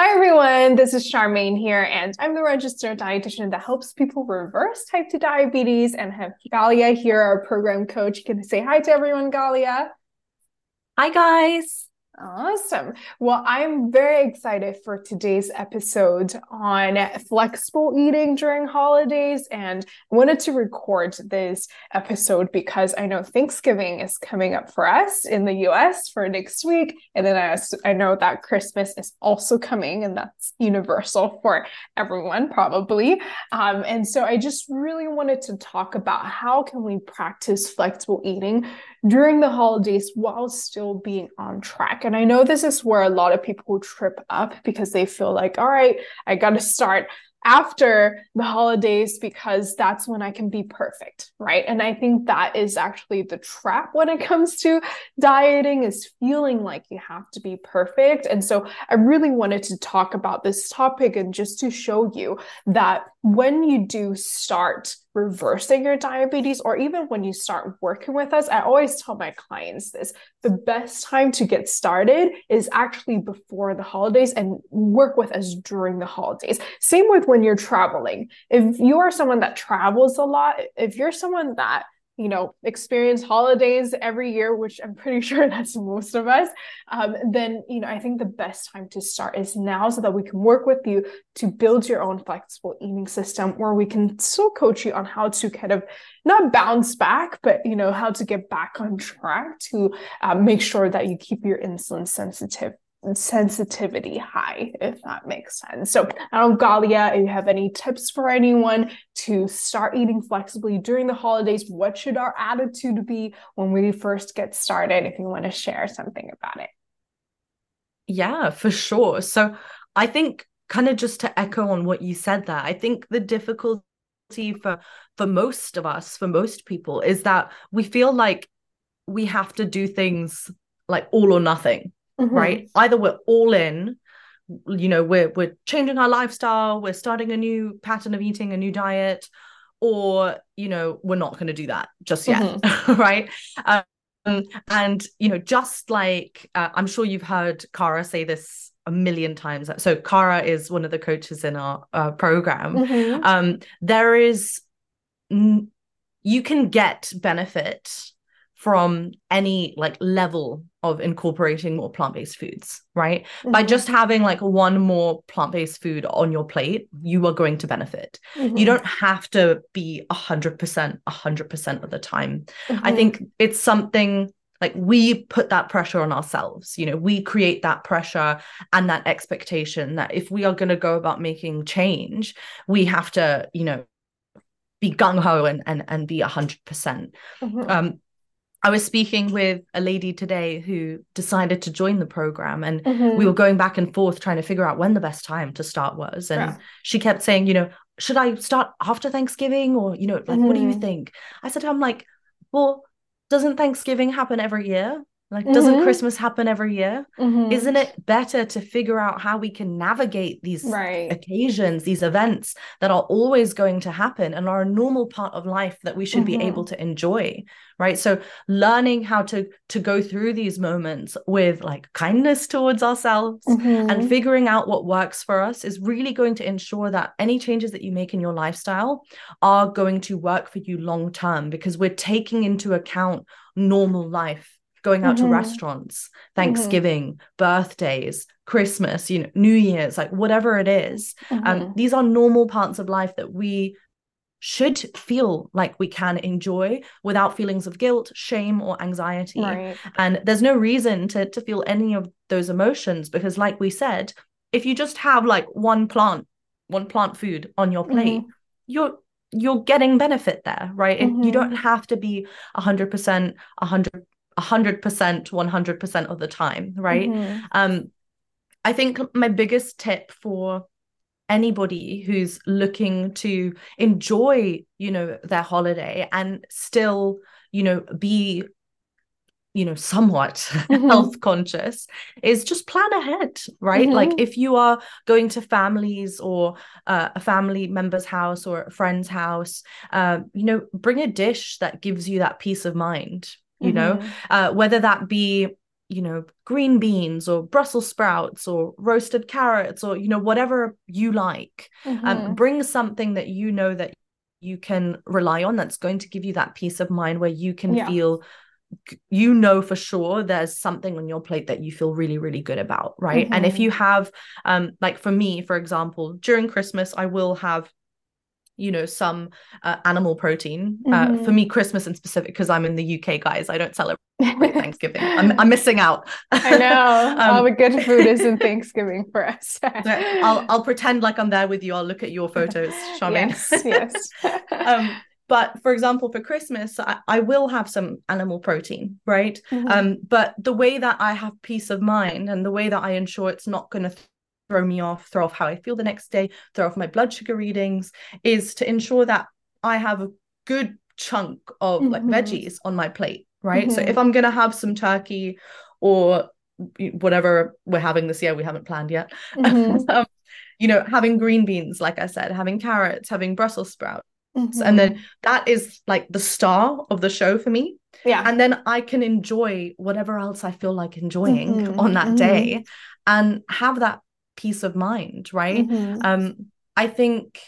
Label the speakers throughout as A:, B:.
A: Hi, everyone. This is Charmaine here, and I'm the registered dietitian that helps people reverse type 2 diabetes and have Galia here, our program coach. You can say hi to everyone, Galia.
B: Hi, guys.
A: Awesome. Well, I'm very excited for today's episode on flexible eating during holidays. And wanted to record this episode because I know Thanksgiving is coming up for us in the US for next week. And then I, I know that Christmas is also coming, and that's universal for everyone, probably. Um, and so I just really wanted to talk about how can we practice flexible eating during the holidays while still being on track. And I know this is where a lot of people trip up because they feel like, all right, I got to start after the holidays because that's when I can be perfect, right? And I think that is actually the trap when it comes to dieting is feeling like you have to be perfect. And so I really wanted to talk about this topic and just to show you that when you do start reversing your diabetes, or even when you start working with us, I always tell my clients this the best time to get started is actually before the holidays and work with us during the holidays. Same with when you're traveling. If you are someone that travels a lot, if you're someone that you know, experience holidays every year, which I'm pretty sure that's most of us, um, then, you know, I think the best time to start is now so that we can work with you to build your own flexible eating system where we can still coach you on how to kind of not bounce back, but, you know, how to get back on track to uh, make sure that you keep your insulin sensitive sensitivity high, if that makes sense. So, um, I don't know, Galia, if you have any tips for anyone to start eating flexibly during the holidays, what should our attitude be when we first get started? If you want to share something about it.
B: Yeah, for sure. So, I think kind of just to echo on what you said there, I think the difficulty for for most of us, for most people, is that we feel like we have to do things like all or nothing mm-hmm. right? Either we're all in, you know, we're we're changing our lifestyle, we're starting a new pattern of eating, a new diet, or you know, we're not going to do that just yet, mm-hmm. right? Um, and you know, just like uh, I'm sure you've heard Cara say this a million times. So Cara is one of the coaches in our uh, program. Mm-hmm. Um, there is, you can get benefit from any like level of incorporating more plant-based foods right mm-hmm. by just having like one more plant-based food on your plate you are going to benefit mm-hmm. you don't have to be 100% 100% of the time mm-hmm. i think it's something like we put that pressure on ourselves you know we create that pressure and that expectation that if we are going to go about making change we have to you know be gung-ho and and, and be 100% mm-hmm. um I was speaking with a lady today who decided to join the program, and mm-hmm. we were going back and forth trying to figure out when the best time to start was. And yeah. she kept saying, you know, should I start after Thanksgiving or, you know, like, mm-hmm. what do you mm-hmm. think? I said, I'm like, well, doesn't Thanksgiving happen every year? Like, mm-hmm. doesn't Christmas happen every year? Mm-hmm. Isn't it better to figure out how we can navigate these right. occasions, these events that are always going to happen and are a normal part of life that we should mm-hmm. be able to enjoy? Right. So learning how to to go through these moments with like kindness towards ourselves and mm-hmm. figuring out what works for us is really going to ensure that any changes that you make in your lifestyle are going to work for you long term because we're taking into account normal life going out mm-hmm. to restaurants, Thanksgiving, mm-hmm. birthdays, Christmas, you know, New Year's, like whatever it is. Um, mm-hmm. these are normal parts of life that we should feel like we can enjoy without feelings of guilt, shame, or anxiety. Right. And there's no reason to, to feel any of those emotions because, like we said, if you just have like one plant, one plant food on your plate, mm-hmm. you're you're getting benefit there, right? Mm-hmm. you don't have to be 100%, 100 100% 100% of the time right mm-hmm. um i think my biggest tip for anybody who's looking to enjoy you know their holiday and still you know be you know somewhat mm-hmm. health conscious is just plan ahead right mm-hmm. like if you are going to families or uh, a family member's house or a friend's house uh, you know bring a dish that gives you that peace of mind you mm-hmm. know uh, whether that be you know green beans or brussels sprouts or roasted carrots or you know whatever you like um, mm-hmm. um, bring something that you know that you can rely on that's going to give you that peace of mind where you can yeah. feel you know for sure there's something on your plate that you feel really really good about right mm-hmm. and if mm-hmm. you have um like for me for example during christmas i will have you know some uh, animal protein uh, mm-hmm. for me christmas in specific because i'm in the uk guys i don't celebrate thanksgiving. I'm, I'm missing out.
A: I know. Um, all the good food is in thanksgiving for us. So
B: I'll, I'll pretend like i'm there with you i'll look at your photos charmaine.
A: Yes yes.
B: Um, but for example for christmas I, I, will have some animal protein right? Mm-hmm. um, but the way that i have peace of mind and the way that i ensure it's not going to throw me off, throw off how I feel the next day, throw off my blood sugar readings, is to ensure that I have a good chunk of mm-hmm. like veggies on my plate, right? Mm-hmm. So if I'm gonna have some turkey or whatever we're having this year, we haven't planned yet. Mm-hmm. um, you know, having green beans, like I said, having carrots, having Brussels sprouts. Mm-hmm. And then that is like the star of the show for me.
A: Yeah.
B: And then I can enjoy whatever else I feel like enjoying mm-hmm. on that day mm-hmm. and have that peace of mind right mm-hmm. um i think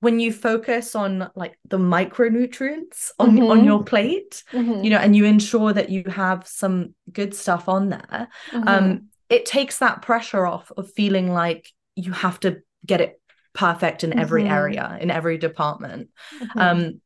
B: when you focus on like the micronutrients on mm-hmm. on your plate mm-hmm. you know and you ensure that you have some good stuff on there um mm-hmm. it takes that pressure off of feeling like you have to get it perfect in every mm-hmm. area in every department mm-hmm. um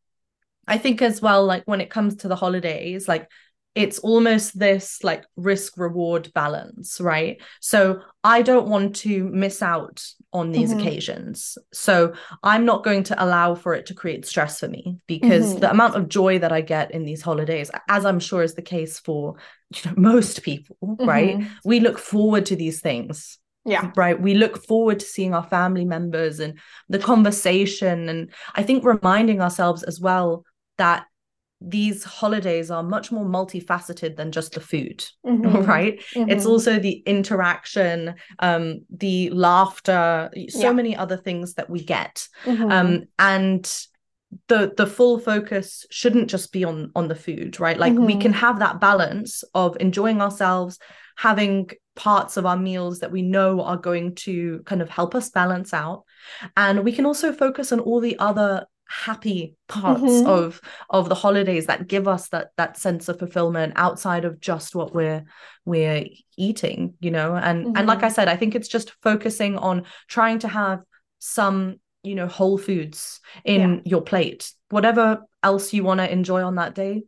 B: i think as well like when it comes to the holidays like it's almost this like risk reward balance, right? So I don't want to miss out on these mm-hmm. occasions. So I'm not going to allow for it to create stress for me because mm-hmm. the amount of joy that I get in these holidays, as I'm sure is the case for you know most people, mm-hmm. right? We look forward to these things.
A: Yeah.
B: Right. We look forward to seeing our family members and the conversation. And I think reminding ourselves as well that these holidays are much more multifaceted than just the food mm-hmm. right mm-hmm. it's also the interaction um the laughter so yeah. many other things that we get mm-hmm. um and the the full focus shouldn't just be on on the food right like we can mm-hmm. have that balance of enjoying ourselves having parts of our meals that we know are going to kind of help us balance out and we can also focus on all the other happy parts mm-hmm. of of the holidays that give us that that sense of fulfillment outside of just what we're we're eating you know and mm-hmm. and like i mm-hmm. said i think it's just focusing on trying to have some you know whole foods in yeah. your plate whatever else you want to enjoy on that day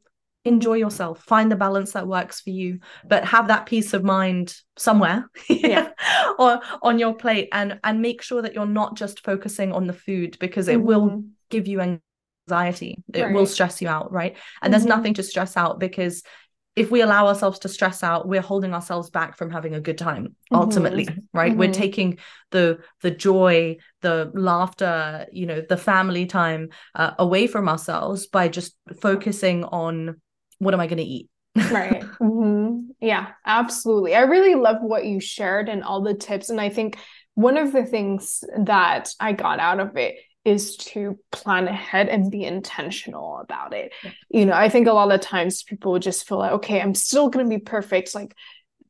B: enjoy yourself find the balance that works for you but have that peace of mind somewhere yeah or on your plate and and make sure that you're not just focusing on the food because it mm-hmm. will give you anxiety it right. will stress you out right and mm-hmm. there's nothing to stress out because if we allow ourselves to stress out we're holding ourselves back from having a good time ultimately mm-hmm. right mm-hmm. we're taking the the joy the laughter you know the family time uh, away from ourselves by just focusing on what am i going to eat
A: right mm-hmm. yeah absolutely i really love what you shared and all the tips and i think one of the things that i got out of it is to plan ahead and be intentional about it. You know, I think a lot of times people just feel like, okay, I'm still going to be perfect. Like,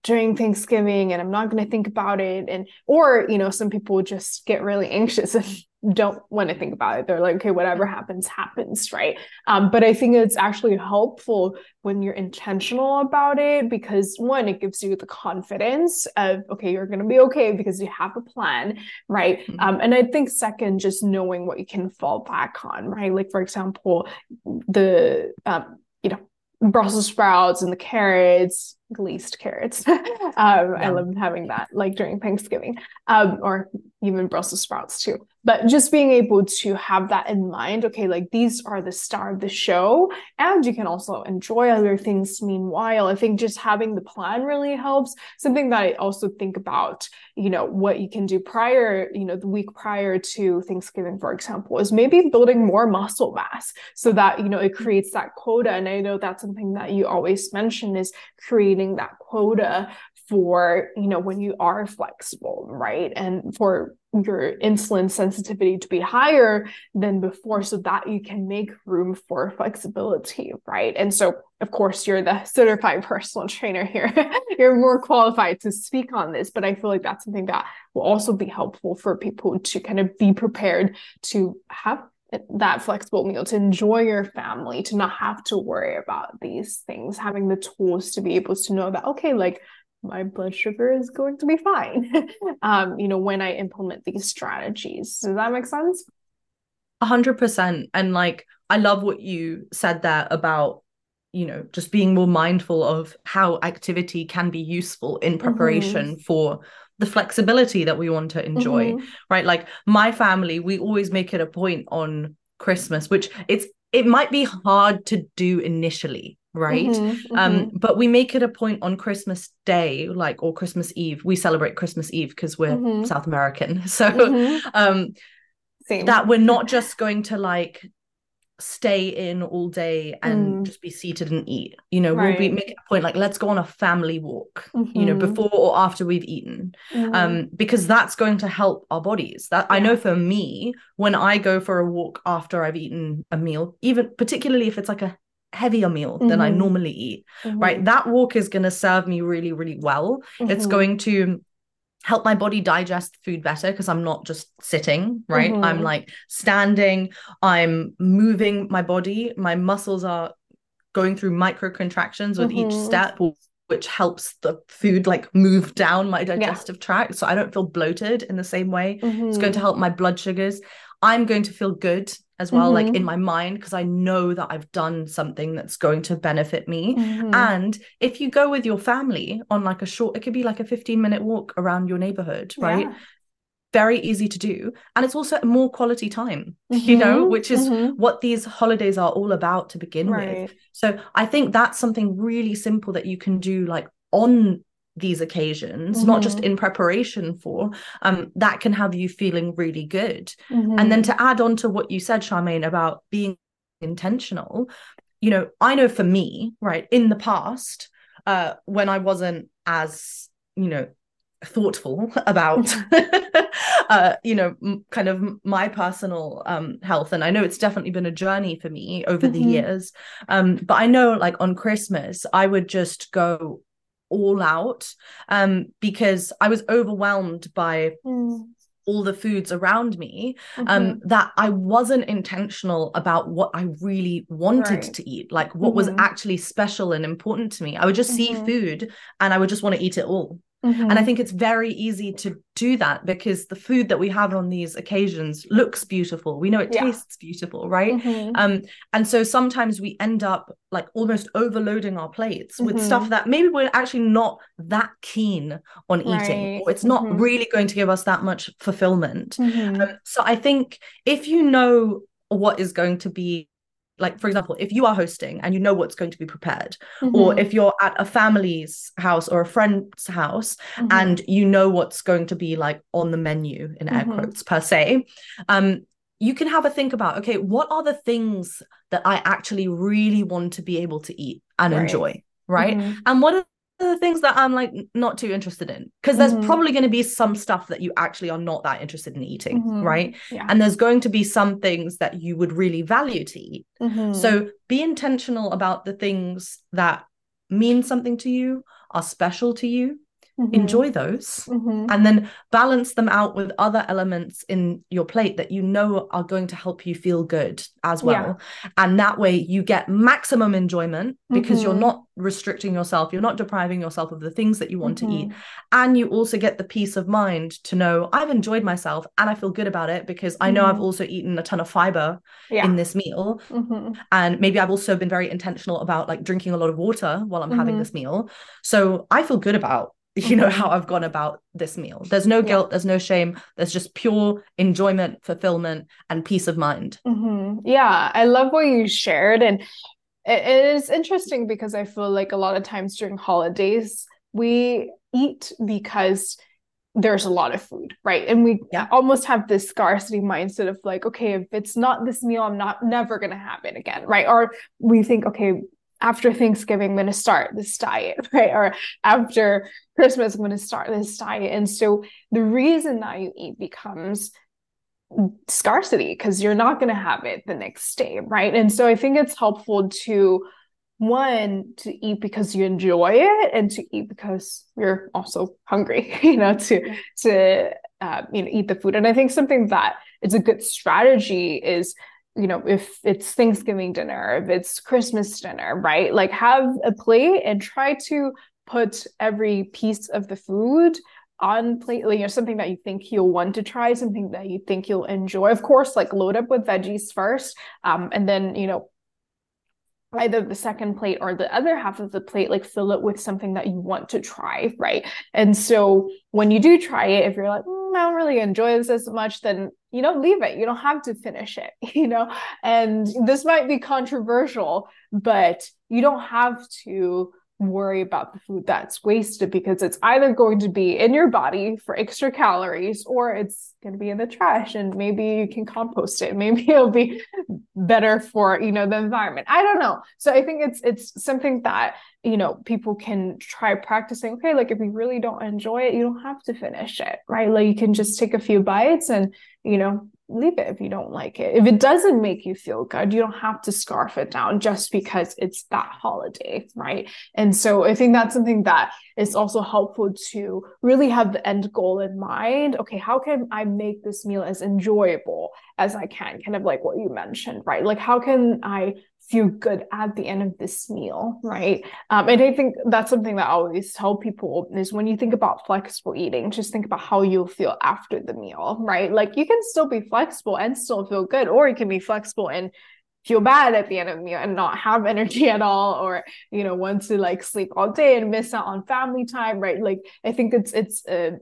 A: during Thanksgiving and I'm not going to think about it. And, or, you know, some people just get really anxious and don't want to think about it. They're like, okay, whatever happens, happens, right? Um, but I think it's actually helpful when you're intentional about it because one, it gives you the confidence of, okay, you're going to be okay because you have a plan, right? Mm-hmm. Um, and I think second, just knowing what you can fall back on, right? Like, for example, the, um, you know, Brussels sprouts and the carrots, least carrots. um, yeah. I love having that like during Thanksgiving, um, or even Brussels sprouts too. But just being able to have that in mind okay like these are the star of the show and you can also enjoy other things meanwhile i think just having the plan really helps. Something that i also think about you know what you can do prior you know the week prior to thanksgiving for example is maybe building more muscle mass so that you know it creates that quota. And i know that's something that you always mention is creating that quota for you know when you are flexible right? And for your insulin sensitivity to be higher than before so that you can make room for flexibility right? And so of course you're the certified personal trainer here. You're more qualified to speak on this but i feel like that's something that will also be helpful for people to kind of be prepared to have that flexible meal to enjoy your family to not have to worry about these things having the tools to be able to know that okay like my blood sugar is going to be fine. Um you know when i implement these strategies. Does that make sense?
B: 100% and like i love what you said there about you know just being more mindful of how activity can be useful in preparation mm-hmm. for the flexibility that we want to enjoy mm-hmm. right like my family we always make it a point on christmas which it's it might be hard to do initially right mm-hmm, um mm-hmm. but we make it a point on christmas day like or christmas eve we celebrate christmas eve because we're mm-hmm. south american so mm-hmm. um Same. that we're not just going to like stay in all day and mm. just be seated and eat. You know, right. we'll be making a point like let's go on a family walk, mm-hmm. you know, mm-hmm. before or after we've eaten. Mm. Um, because that's going to help our bodies. That yeah. I know for me, when I go for a walk after I've eaten a meal, even particularly if it's like a heavier meal mm-hmm. than I mm-hmm. normally eat, mm-hmm. right? That walk is going to serve me really, really well. It's mm-hmm. going to help my body digest food better because I'm not just sitting, right? Mm-hmm. I'm like standing, I'm moving my body, my muscles are going through micro contractions with mm-hmm. each step which helps the food like move down my digestive yeah. tract so I don't feel bloated in the same way. Mm-hmm. It's going to mm-hmm. help my blood sugars. I'm going to feel good as well, mm-hmm. like in mm-hmm. my mind, because I know that I've done something that's going to benefit me. Mm-hmm. And if you go with your family on like a short, it could be like a 15 minute walk around your neighborhood, right? Yeah. Very easy to do. And it's also more quality time, mm-hmm. you know, mm-hmm. which is mm-hmm. what these holidays are all about to begin right. with. So I think that's something really simple that you can do like on these occasions, mm-hmm. not just mm-hmm. in preparation for, um, that can have you feeling really good. Mm-hmm. And then to add on to what you said, Charmaine, about being intentional, you know, I know for me, right, in the past, uh, when I wasn't as, you know, thoughtful about uh you know m- kind of my personal um health and i know it's definitely been a journey for me over mm-hmm. the years um but i know like on christmas i would just go all out um, because I was overwhelmed by mm. all the foods around me um, mm-hmm. um, that I wasn't intentional about what I really wanted right. to eat, like what mm-hmm. was actually special and important to me. I would just mm-hmm. see food and I would just want to eat it all. Mm-hmm. And I think it's very easy to do that because the food that we have on these occasions looks beautiful. We know it yeah. tastes beautiful, right? Mm-hmm. Um, and so sometimes we end up like almost overloading our plates mm-hmm. with stuff that maybe we're actually not that keen on eating, right. or it's not mm-hmm. really going to give us that much fulfillment. Mm-hmm. Um, so I think if you know what is going to be like for example if you are hosting and you know what's going to be prepared mm-hmm. or if you're at a family's house or a friend's house mm-hmm. and you know what's going to be like on the menu in air mm-hmm. quotes per se um you can have a think about okay what are the things that i actually really want to be able to eat and right. enjoy right mm-hmm. and what are the things that I'm like not too interested in because there's mm-hmm. probably going to be some stuff that you actually are not that interested in eating, mm-hmm. right? Yeah. And there's going to be some things that you would really value to eat. Mm-hmm. So be intentional about the things that mean something to you, are special to you, Mm-hmm. enjoy those mm-hmm. and then balance them out with other elements in your plate that you know are going to help you feel good as well yeah. and that way you get maximum enjoyment because mm-hmm. you're not restricting yourself you're not depriving yourself of the things that you want to eat mm-hmm. and you also get the peace of mind to know I've enjoyed myself and I feel good about it because I know I've mm-hmm. also eaten a ton of fiber yeah. in this meal mm-hmm. and maybe I've also been very intentional about like drinking a lot of water while I'm having this meal so I feel good about you know how i've gone about this meal there's no guilt yeah. there's no shame there's just pure enjoyment fulfillment and peace of mind
A: mm-hmm. yeah i love what you shared and it is interesting because i feel like a lot of times during holidays we eat because there's a lot of food right and we yeah. almost have this scarcity mindset of like okay if it's not this meal i'm not never going to have it again right or we think okay after Thanksgiving, I'm going to start this diet, right? Or after Christmas, I'm going to start this diet. And so the reason that you eat becomes scarcity because you're not going to have it the next day, right? And so I think it's helpful to one to eat because you enjoy it and to eat because you're also hungry you know to to uh, you know eat the food and i think something that is a good strategy is you know, if it's Thanksgiving dinner, if it's Christmas dinner, right? Like have a plate and try to put every piece of the food on plate, like, you know, something that you think you'll want to try, something that you think you'll enjoy. Of course, like load up with veggies first, um, and then you know either the second plate or the other half of the plate like fill it with something that you want to try right and so when you do try it if you're like mm, i don't really enjoy this as much then you know leave it. You don't have to finish it you know? And this might be controversial but you don't have to worry about the food that's wasted because it's either going to be in your body for extra calories or it's going to be in the trash and maybe you can compost it. Maybe it'll be better for you know the environment. I don't know. So i think it's it's something that you know people can try practicing. Okay like if you really don't enjoy it you don't have to finish it right? Like you can just take a few bites and you know leave it if you don't like it. If it doesn't make you feel good, you don't have to scarf it down just because it's that holiday, right? And so I think that's something that is also helpful to really have the end goal in mind. Okay, how can I make this meal as enjoyable as I can? Kind of like what you mentioned, right? Like, how can I feel good at the end of this meal, right? Um, and I think that's something that I always tell people is when you think about flexible eating, just think about how you'll feel after the meal, right? Like you can still be flexible and still feel good, or you can be flexible and feel bad at the end of the meal and not have energy at all or you know want to like sleep all day and miss out on family time right like i think it's it's a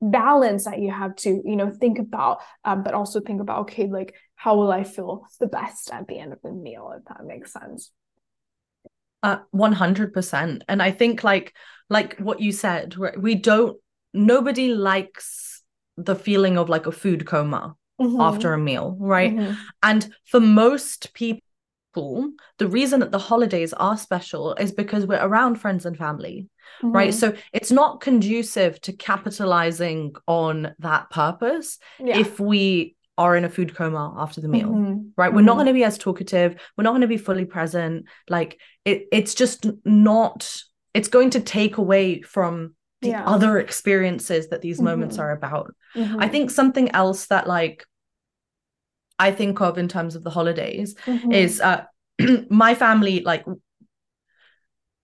A: balance that you have to you know think about um, but also think about okay like how will I feel the best at the end of the meal, if that makes sense.
B: Uh, 100%. And I think like like what you said, we don't nobody likes the feeling of like a food coma mm-hmm. after a meal, right? Mm-hmm. And for most people the reason that the holidays are special is because we're around friends and family mm-hmm. right so it's not conducive to capitalizing on that purpose yeah. if we are in a food coma after the meal mm-hmm. right we're mm-hmm. not going to be as talkative we're not going to be fully present like it it's just not it's going to take away from the yeah. other experiences that these mm-hmm. moments are about i mm-hmm. think something else that like i think of in terms of the holidays mm-hmm. is uh my family like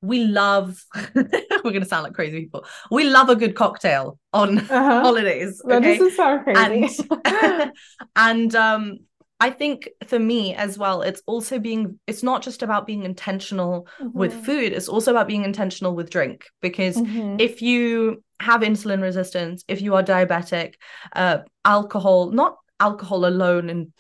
B: we love we're gonna sound like crazy people we love a good cocktail on uh-huh. holidays
A: okay? this is so crazy
B: and, and um I think for me as well, it's also being, it's not just about being intentional mm-hmm. with food, it's also about being intentional with drink. Because mm-hmm. if you have insulin resistance, if you are diabetic, uh, alcohol, not alcohol alone in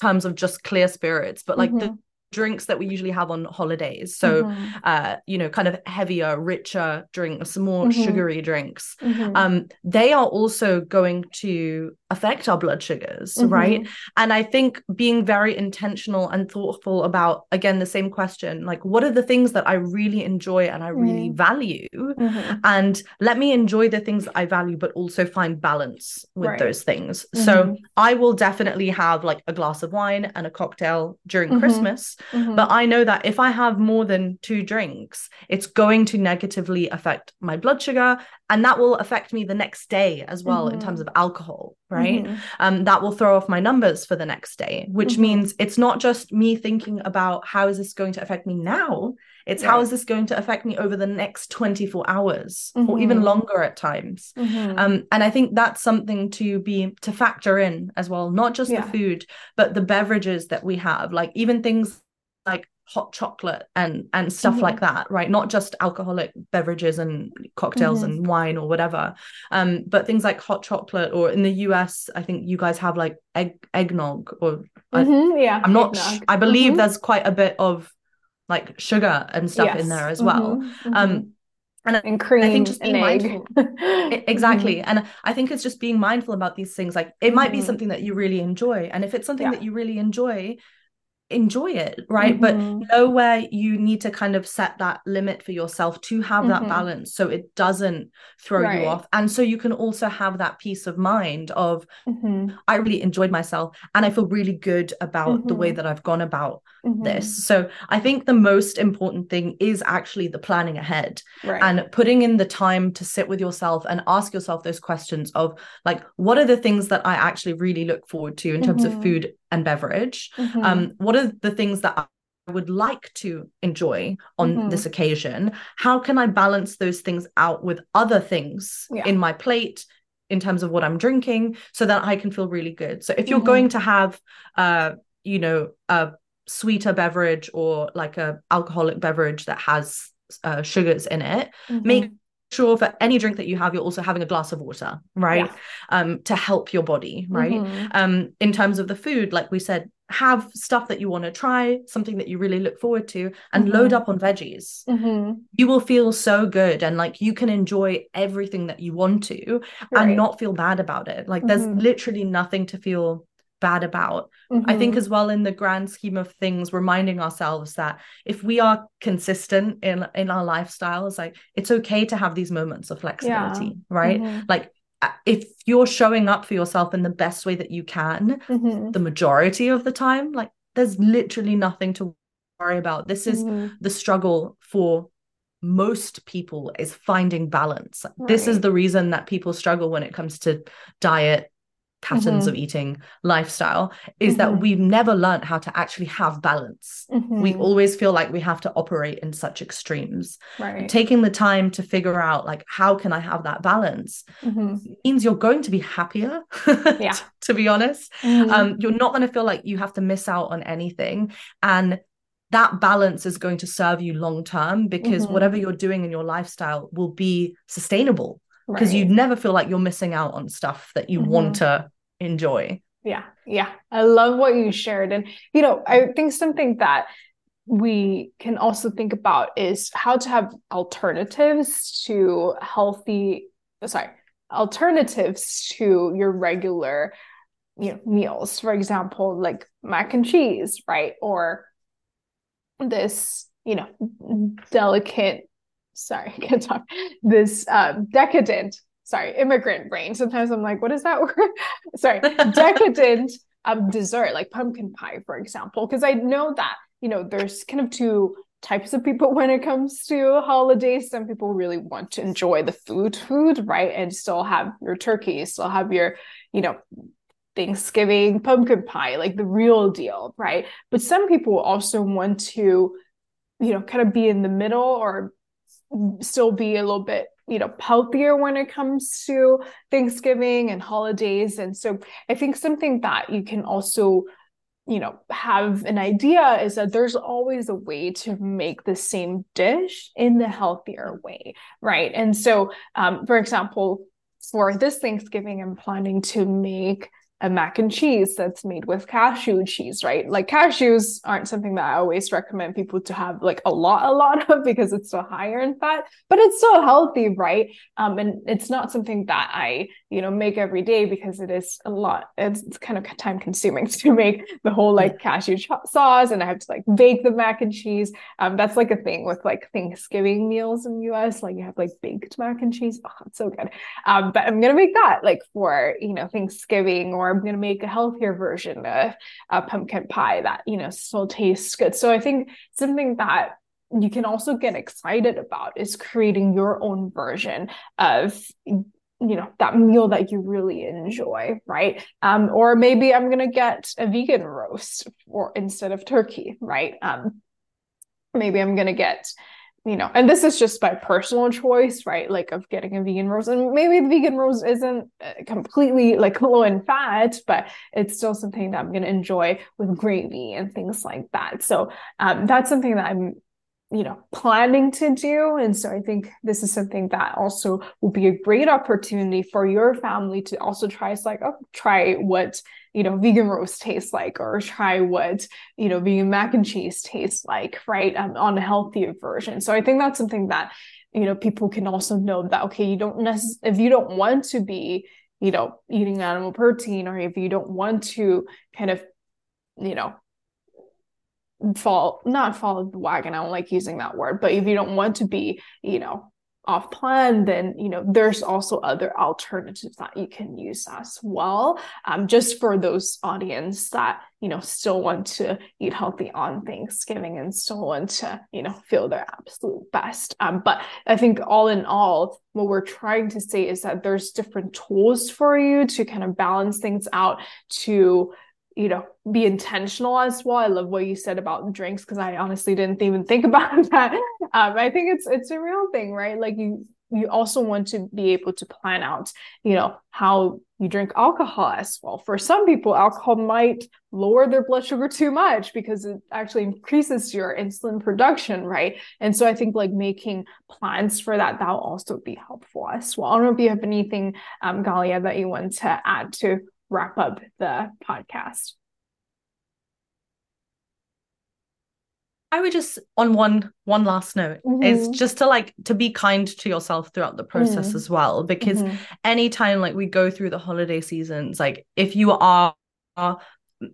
B: terms of just clear spirits, but like mm-hmm. the drinks that we usually have on holidays so mm-hmm. uh you know kind of heavier richer drinks more mm-hmm. sugary drinks mm-hmm. um they are also going to affect our blood sugars mm-hmm. right and i think being very intentional and thoughtful about again the same question like what are the things that i really enjoy and i really mm-hmm. value mm-hmm. and let me enjoy the things that i value but also find balance with right. those things so i will definitely have like a glass of wine and a cocktail during christmas Mm-hmm. But I know that if I have more than two drinks, it's going to negatively affect my blood sugar. And that will affect me the next day as well mm-hmm. in terms mm-hmm. of alcohol, right? Mm-hmm. Um, that will throw off my numbers for the next day, which mm-hmm. means it's not just me thinking about how is this going to affect me now. It's how is this going to affect me over the next 24 hours or even mm-hmm. longer at times. Um, and I think that's something to be to factor in as well, not just yeah. the food, but the beverages that we have, like even things like hot chocolate and and stuff mm-hmm. like that right not just alcoholic beverages and cocktails mm-hmm. and wine or whatever um but things like hot chocolate or in the US I think you guys have like egg eggnog or
A: mm-hmm. yeah
B: I'm not sh- I believe mm-hmm. there's quite a bit of like sugar and stuff yes. in there as well mm-hmm. um
A: mm-hmm. and, and cream I think just being mindful
B: exactly and I think it's just being mindful about these things like it might be something that you really enjoy and if it's something yeah. that you really enjoy enjoy it right mm-hmm. but know where you need to kind of set that limit for yourself to have mm-hmm. that balance so it doesn't throw right. you off and so you can also have that peace of mind of mm-hmm. i really enjoyed myself and i feel really good about the way mm-hmm. that i've gone about this mm-hmm. so i think the most important thing is actually the planning ahead right. and putting in the time to sit with yourself and ask yourself those questions of like what are the things that i actually really look forward to in terms of mm-hmm. food and beverage mm-hmm. um what are the things that I would like to enjoy on mm-hmm. this occasion how can i balance those things out with other things yeah. in my plate in terms of what i'm drinking so that i can feel really good so if you're mm-hmm. going to have uh you know a sweeter beverage or like a alcoholic beverage that has uh, sugars in it mm-hmm. make sure for any drink that you have you're also having a glass of water right yeah. um to help your body right mm-hmm. um in terms of the food like we said have stuff that you want to try something that you really look forward to and mm-hmm. load up on veggies mm-hmm. you will feel so good and like you can enjoy everything that you want to right. and not feel bad about it like there's mm-hmm. literally nothing to feel bad about. Mm-hmm. I think mm-hmm. as well in the grand scheme of things, reminding ourselves that if we are consistent in in our lifestyles, like it's okay to have these moments of flexibility, yeah. right? Mm-hmm. Like if you're showing up for yourself in the best way that you can, mm-hmm. the majority of the time, like there's literally nothing to worry about. This is mm-hmm. the struggle for most people is finding balance. Right. This is the reason that people struggle when it comes to diet, patterns mm-hmm. of eating lifestyle is mm-hmm. that we've never learned how to actually have balance mm-hmm. we always feel like we have to operate in such extremes right. taking the time to figure out like how can i have that balance mm-hmm. means you're going to be happier yeah to be honest mm-hmm. um, you're not going to feel like you have to miss out on anything and that balance is going to serve you long term because mm-hmm. whatever you're doing in your lifestyle will be sustainable because right. you never feel like you're missing out on stuff that you mm-hmm. want to enjoy.
A: Yeah. Yeah. I love what you shared. And, you know, I think something that we can also think about is how to have alternatives to healthy, sorry, alternatives to your regular you know meals for example like mac and cheese right or this you know delicate sorry, I can't talk. This um, decadent, sorry, immigrant brain. Sometimes I'm like, what is that word? sorry, decadent um, dessert, like pumpkin pie, for example, because I know that you know there's kind of two types of people when it comes to holidays. Some people really want to enjoy the food, food, right, and still have your turkey, still have your, you know, Thanksgiving pumpkin pie, like the real deal, right? But some people also want to, you know, kind of be in the middle or still be a little bit you know healthier when it comes to thanksgiving and holidays. And so i think something that you can also you know have an idea is that there's always a way to make the same dish in the healthier way right? And so um, for example for this thanksgiving i'm planning to make a mac and cheese that's made with cashew cheese, right? Like cashews aren't something that I always recommend people to have like a lot, a lot of because it's so higher in fat, but it's so healthy, right? Um, and it's not something that I, you know, make every day because it is a lot. It's, it's kind of time consuming to make the whole like cashew sauce, and I have to like bake the mac and cheese. Um, that's like a thing with like Thanksgiving meals in the U.S. Like you have like baked mac and cheese. Oh, it's so good. Um, but I'm gonna make that like for you know Thanksgiving or I'm going to make a healthier version of a pumpkin pie that, you know, still tastes good. So I think something that you can also get excited about is creating your own version of you know that meal that you really enjoy right um or maybe i'm going to get a vegan roast or instead of turkey right um maybe i'm going to get you know, and this is just by personal choice, right? Like of getting a vegan roast, and maybe the vegan roast isn't uh, completely like low in fat, but it's still something that I'm going to enjoy with gravy and things like that. So um, that's something that I'm you know planning to do. And so i think this is something that also will be a great opportunity for your family to also try it's like oh try what you know vegan roast tastes like or try what you know vegan mac and cheese tastes like right um, on a healthier version. So i think that's something that you know people can also know that okay you don't necessarily if you don't want to be you know eating animal protein or if you don't want to kind of you know fall not follow the wagon i don't like using that word but if you don't want to be you know off plan, then you know there's also other alternatives that you can use as well. Um, just for those audience that you know still want to eat healthy on Thanksgiving and still want to you know feel their absolute best. Um, but I think all in all, what we're trying to say is that there's different tools for you to kind of balance things out to you know be intentional as well. I love what you said about drinks because i honestly didn't even think about that. Um, i think it's it's a real thing right? Like you you also want to be able to plan out you know how you drink alcohol as well. For some people alcohol might lower their blood sugar too much because it actually increases your insulin production right? And so i think like making plans for that that will also be helpful as well. I don't know if you have anything um, galia that you want to add to wrap up the podcast?
B: I would just on one one last note mm-hmm. is just to like to be kind to yourself throughout the process mm-hmm. as well because mm-hmm. anytime like we go through the holiday seasons like if you are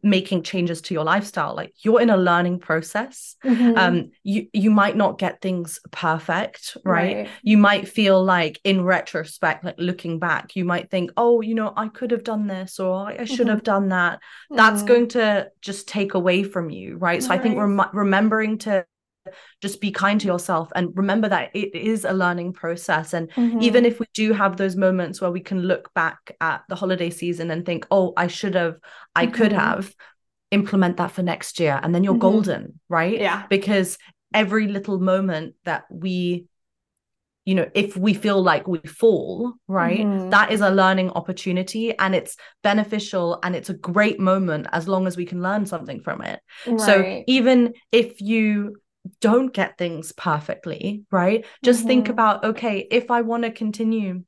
B: making changes to your lifestyle like you're in a learning process mm-hmm. um you you might not get things perfect right? right? you might feel like in retrospect like looking back you might think oh you know i could have done this or i should mm-hmm. have done that that's mm-hmm. going to just take away from you right so right. i think rem- remembering to just be kind to yourself and remember that it is a learning process and mm-hmm. even if we do have those moments where we can look back at the holiday season and think oh i should have i mm-hmm. could have implement that for next year and then you're mm-hmm. golden right
A: yeah
B: because every little moment that we you know if we feel like we fall right mm-hmm. that is a learning opportunity and it's beneficial and it's a great moment as long as we can learn something from it right. so even if you don't get things perfectly, right? Just mm-hmm. think about, okay, if I want to continue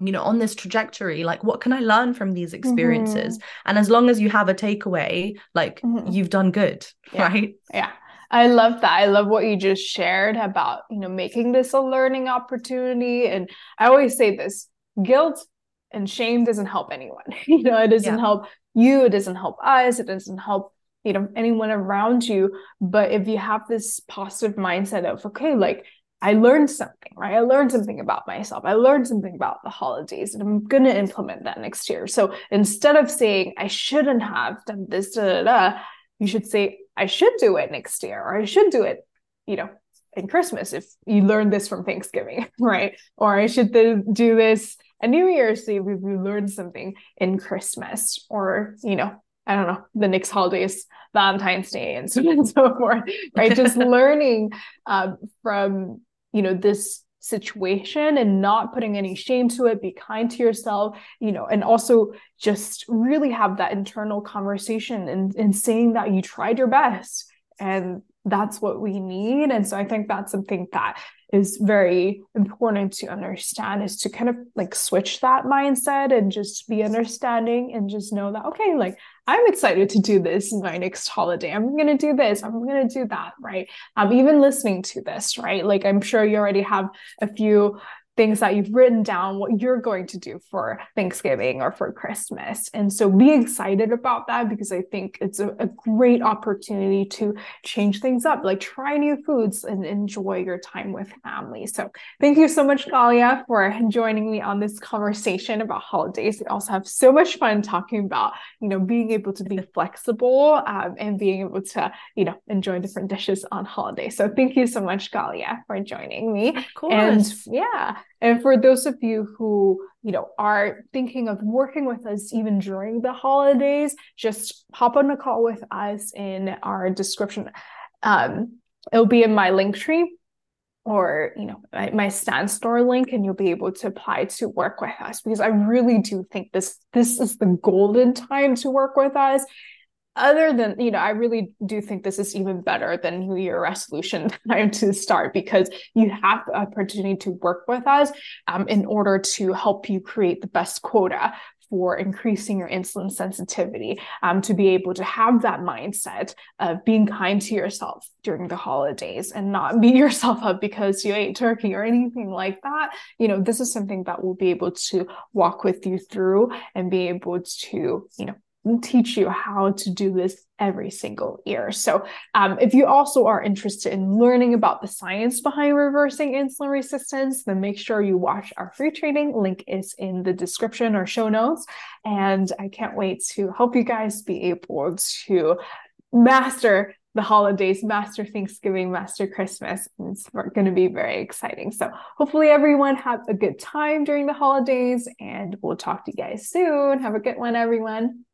B: you know on this trajectory like what can i learn from these experiences mm-hmm. and as long as you have a takeaway like mm-hmm. you've done good
A: yeah.
B: right
A: yeah i love that i love what you just shared about you know making this a learning opportunity and i always say this guilt and shame doesn't help anyone you know it doesn't yeah. help you it doesn't help us it doesn't help you know anyone around you but if you have this positive mindset of okay like I learned something, right? I learned something about myself. I learned something about the holidays, and I'm going to implement that next year. So instead of saying, I shouldn't have done this, da, da, da, you should say, I should do it next year, or I should do it, you know, in Christmas if you learned this from Thanksgiving, right? Or I should do this a New Year's Eve if you learned something in Christmas, or, you know, I don't know, the next holidays, Valentine's Day, and so on and so forth, right? Just learning um, from, you know, this situation and not putting any shame to it, be kind to yourself, you know, and also just really have that internal conversation and, and saying that you tried your best. And that's what we need. And so I think that's something that is very important to understand is to kind of like switch that mindset and just be understanding and just know that, okay, like I'm excited to do this my next holiday. I'm going to do this. I'm going to do that. Right. I'm even listening to this. Right. Like I'm sure you already have a few things that you've written down what you're going to do for Thanksgiving or for Christmas. And so be excited about that because I think it's a, a, great opportunity to change things up, like try new foods and enjoy your time with family. So thank you so much, Galia, for joining me on this conversation about holidays. We also have so much fun talking about, you know, being able to be flexible um, and being able to, you know, enjoy different dishes on holiday. So thank you so much, Galia, for joining me.
B: Of course.
A: And yeah, and for those of you who, you know, are thinking of working with us even during the holidays, just hop on a call with us in our description. Um, it'll be in my link tree or you know my, my Stan Store link and you'll be able to apply to work with us because i really do think this this is the golden time to work with us other than you know i really do think this is even better than new year resolution time to start because you have the opportunity to work with us um, in order to help you create the best quota for increasing your insulin sensitivity um, to be able to have that mindset of being kind to yourself during the holidays and not beat yourself up because you ate turkey or anything like that. You know this is something that we'll be able to walk with you through and be able to you know teach you how to do this every single year. So, um, if you also are interested in learning about the science behind reversing insulin resistance, then make sure you watch our free training. Link is in the description or show notes. And I can't wait to help you guys be able to master the holidays, master Thanksgiving, master Christmas. It's going to be very exciting. So hopefully everyone have a good time during the holidays and we'll talk to you guys soon. Have a good one, everyone.